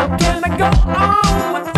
How can I go on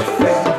effect.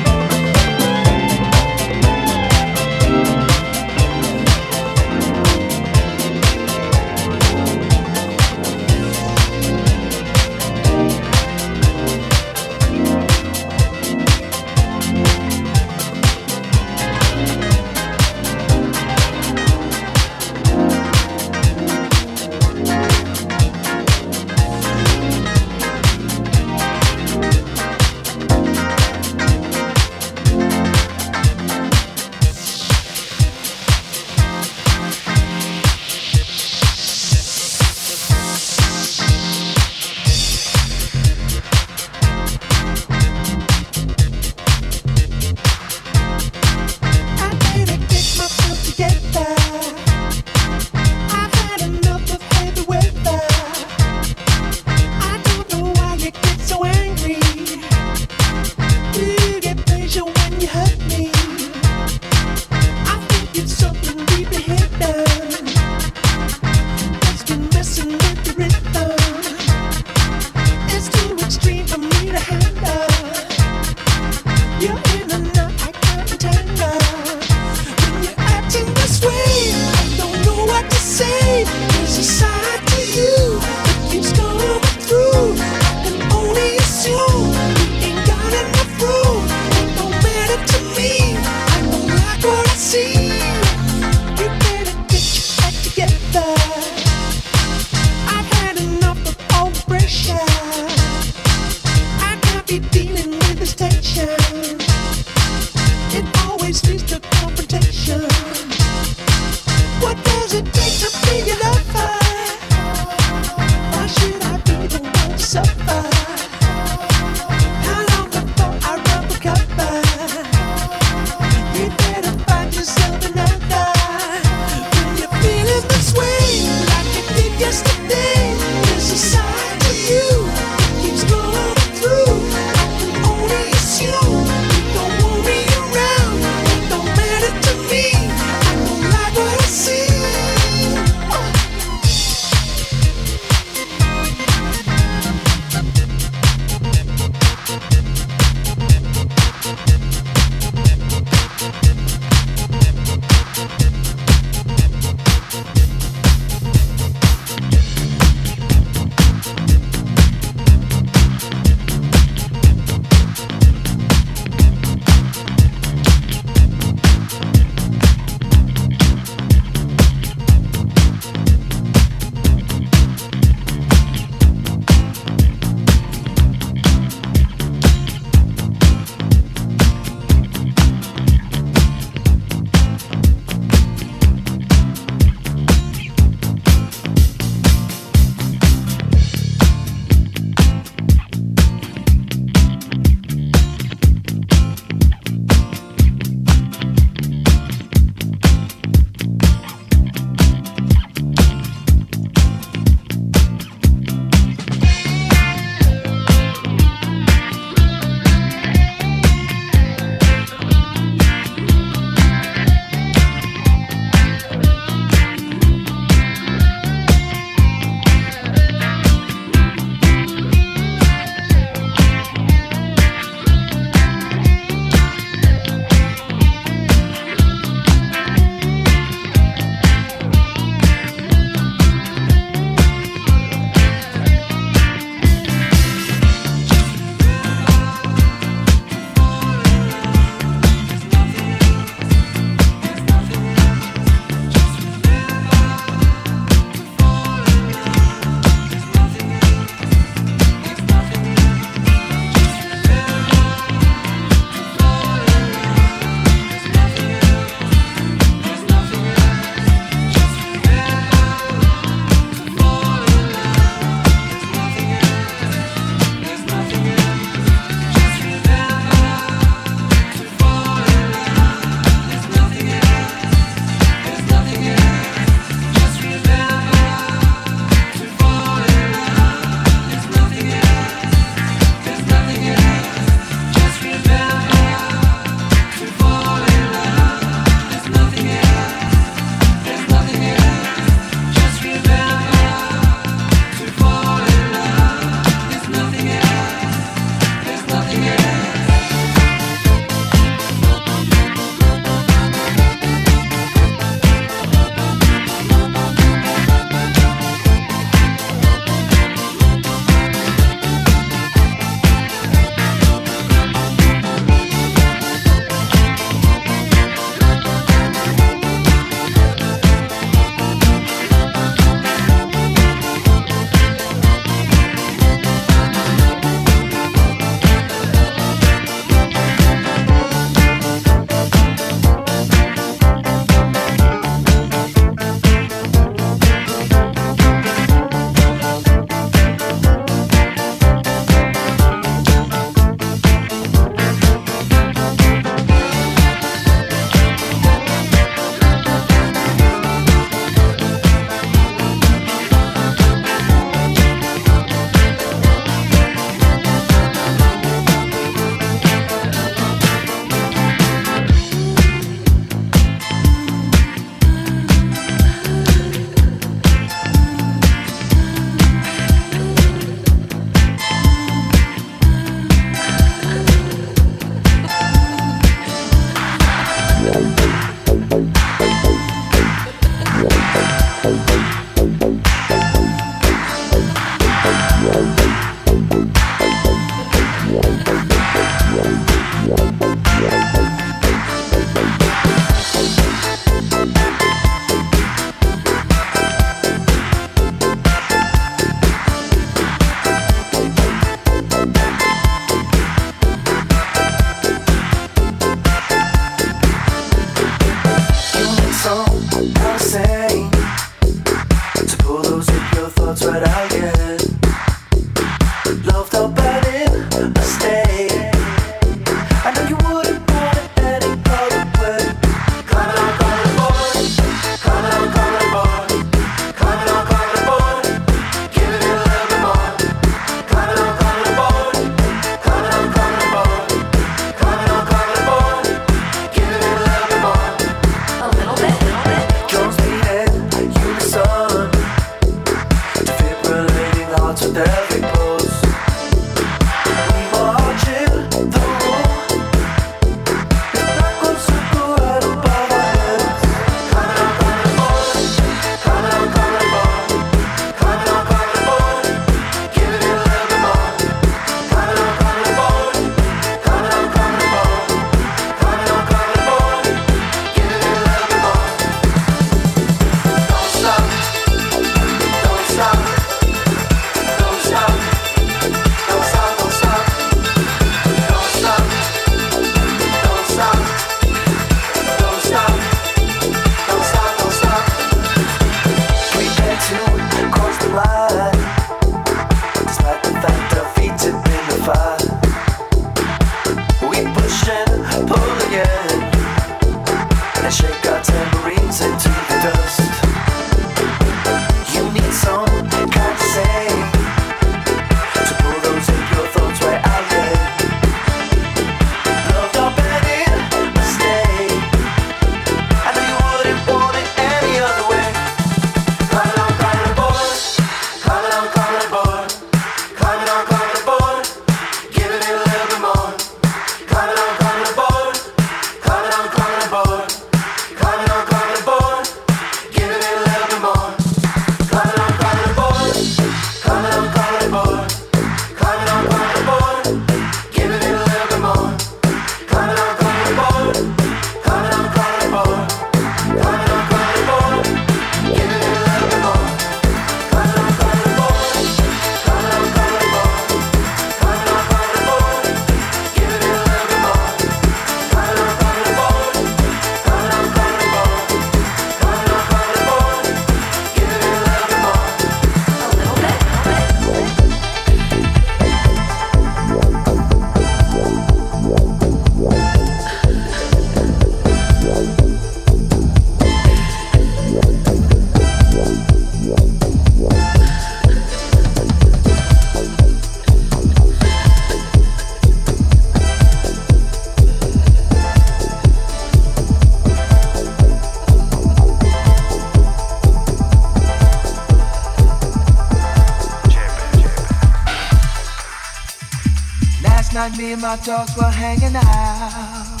Dogs were hanging out.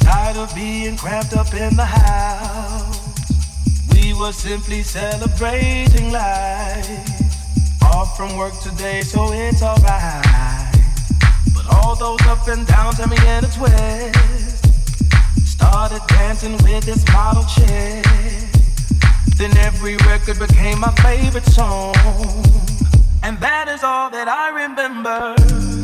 Tired of being cramped up in the house. We were simply celebrating life. Off from work today, so it's alright. But all those up and downs had me in a twist. Started dancing with this model chick. Then every record became my favorite song. And that is all that I remember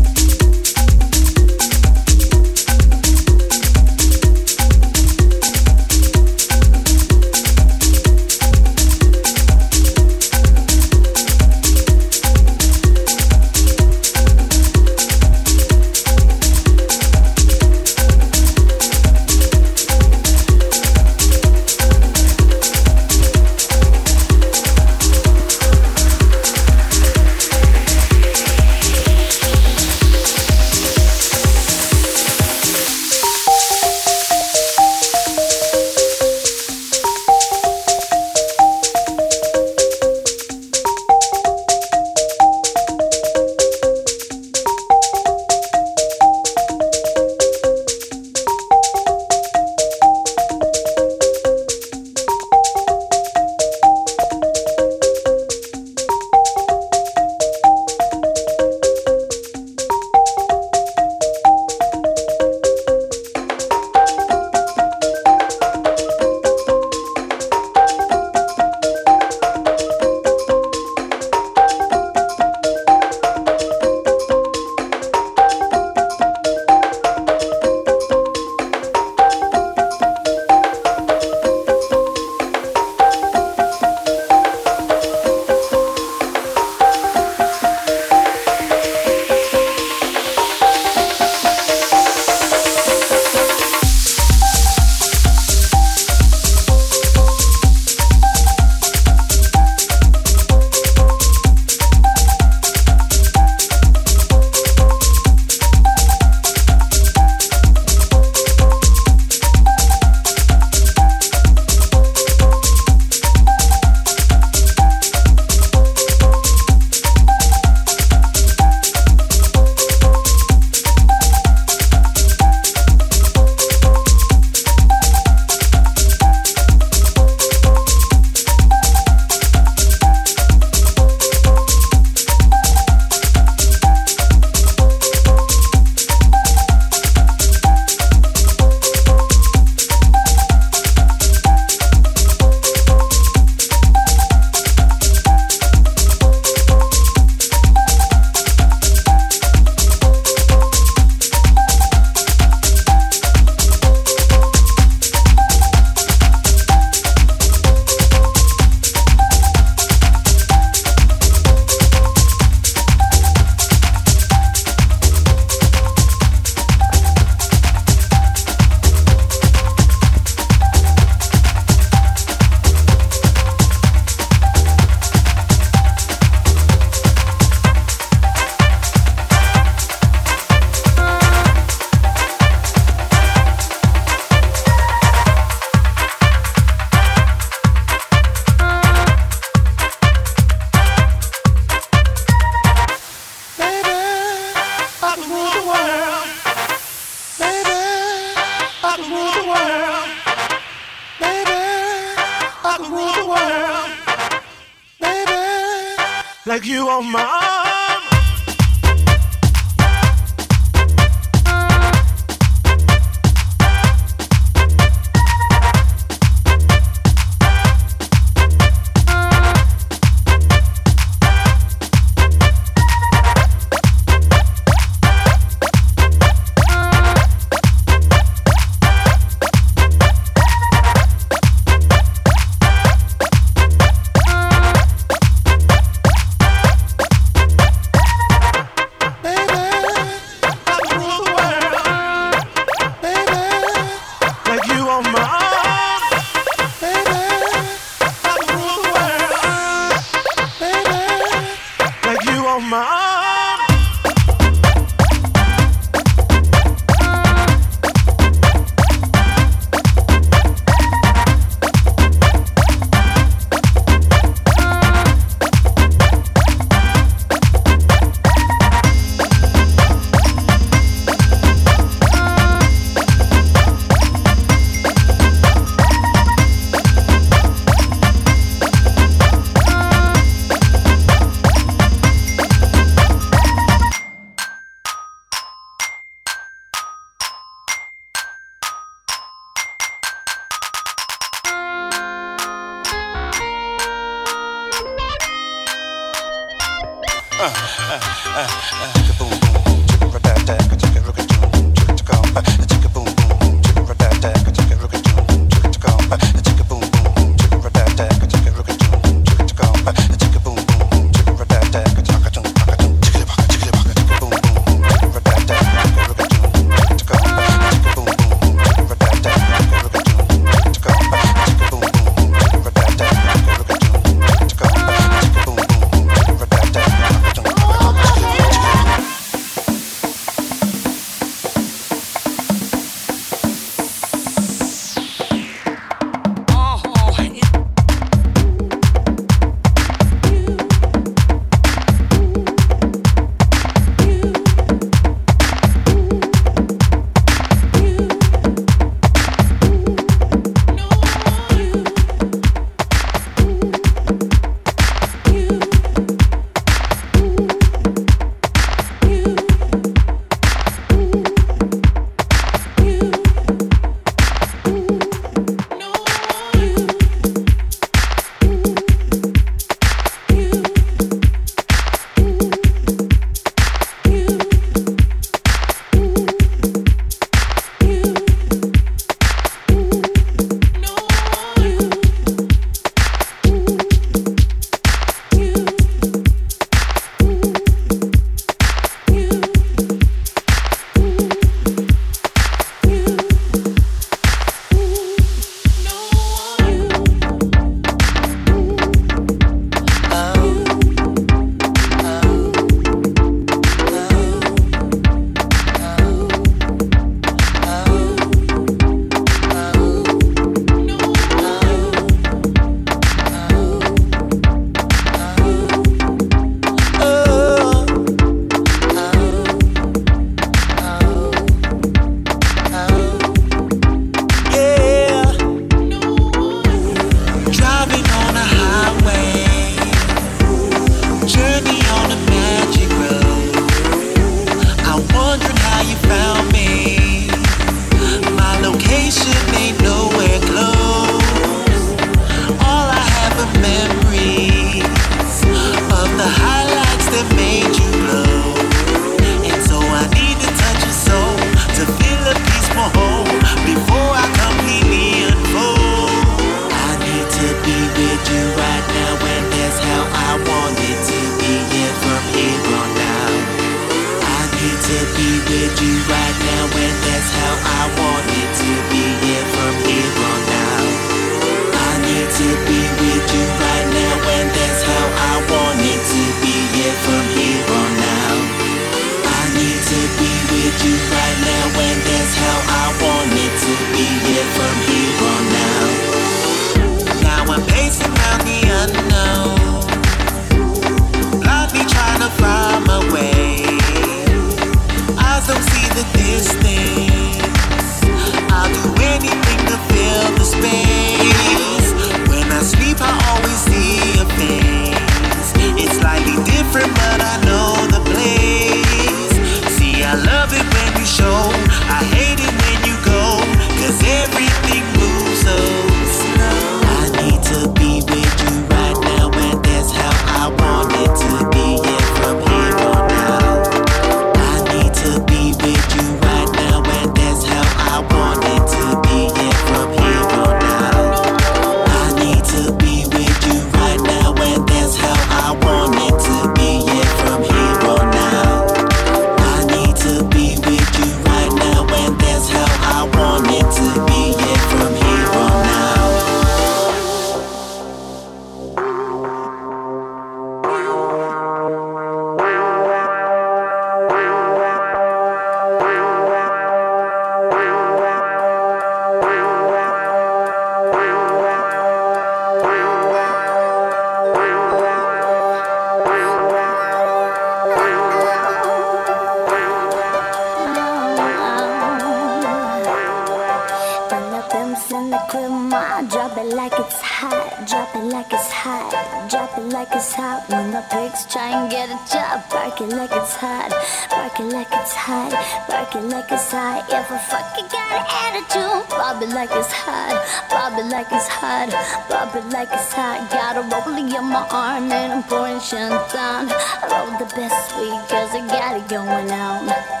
attitude, bob it like it's hot, bob it like it's hot, bob it like it's hot. Got a rolling in my arm and I'm pouring champagne. I roll the best sweet cause I got it going on.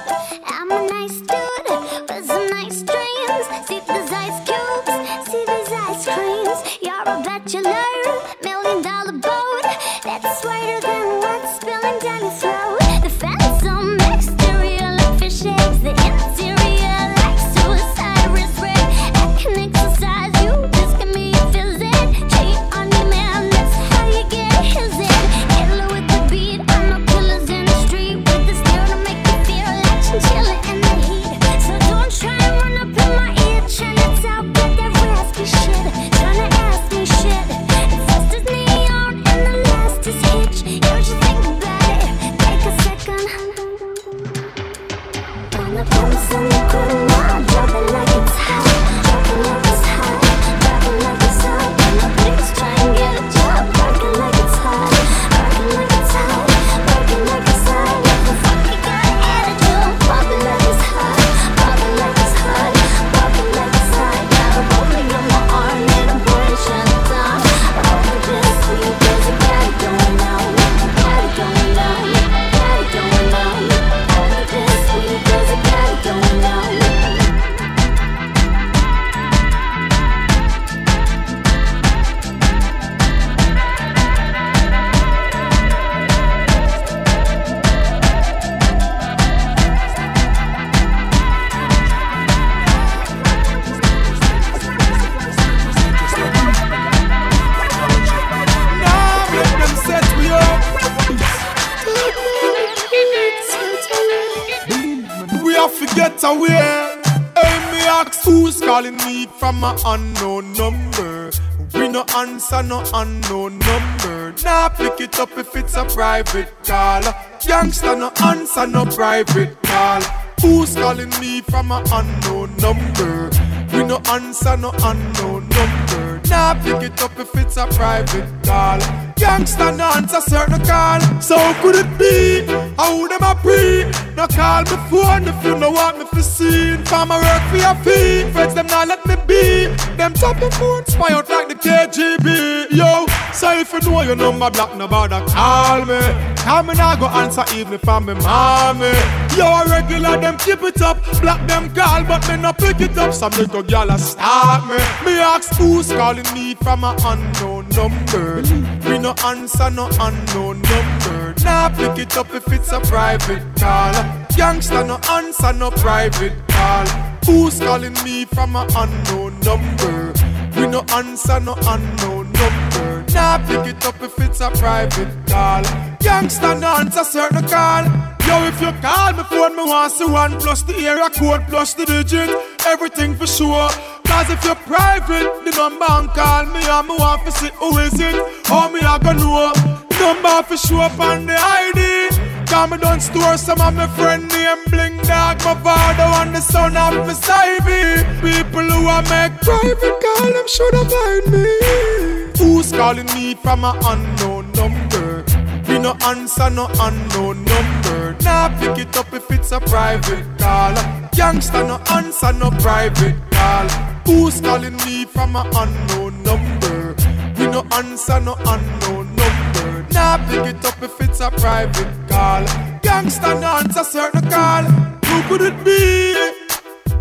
Private call. Youngster no answer no private call. Who's calling me from an unknown number? We no answer no unknown number. Nah, pick it up if it's a private call. Youngster no answer certain call. So could it be? How them a pre? No call me phone if you know what me for seen. Farmer work for your feet. Friends them not let me be. Them top the phone spy out like the KGB. Yo, so if you know your number block, no bother call me. Call me now go answer even I'm me mommy. Yo, a regular them keep it up. Block them call, but me no pick it up. Some little gyal a start me. Me ask who's calling me from a unknown number. Me no answer no unknown number. Nah, pick it up if it's a private call. Youngster no answer no private call. Who's calling me from a unknown number? We no answer no unknown number. Nah, pick it up if it's a private call. Youngster no answer certain call. Yo, if you call me phone, me want see one plus the area code plus the digit. Everything for sure. Cause if you're private, the number and call me and me want to see who is it. How me I gonna know? Number for up on the ID. Cause me don't store some of my friend name bling dog My father and the son of my Ivy People who a make private call them shoulda find me Who's calling me from a unknown number? We no answer no unknown number. Nah pick it up if it's a private call. Youngster no answer no private call. Who's calling me from a unknown number? We no answer no unknown number. Nah pick it up if it's a private call. Youngster no answer certain call. Who could it be?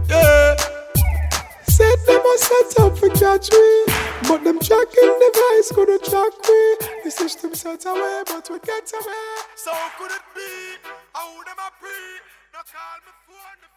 Yeah Said them a set up for catch we But them tracking device couldn't track we The system set away but we get away So could it be? How them a pre? No call me phone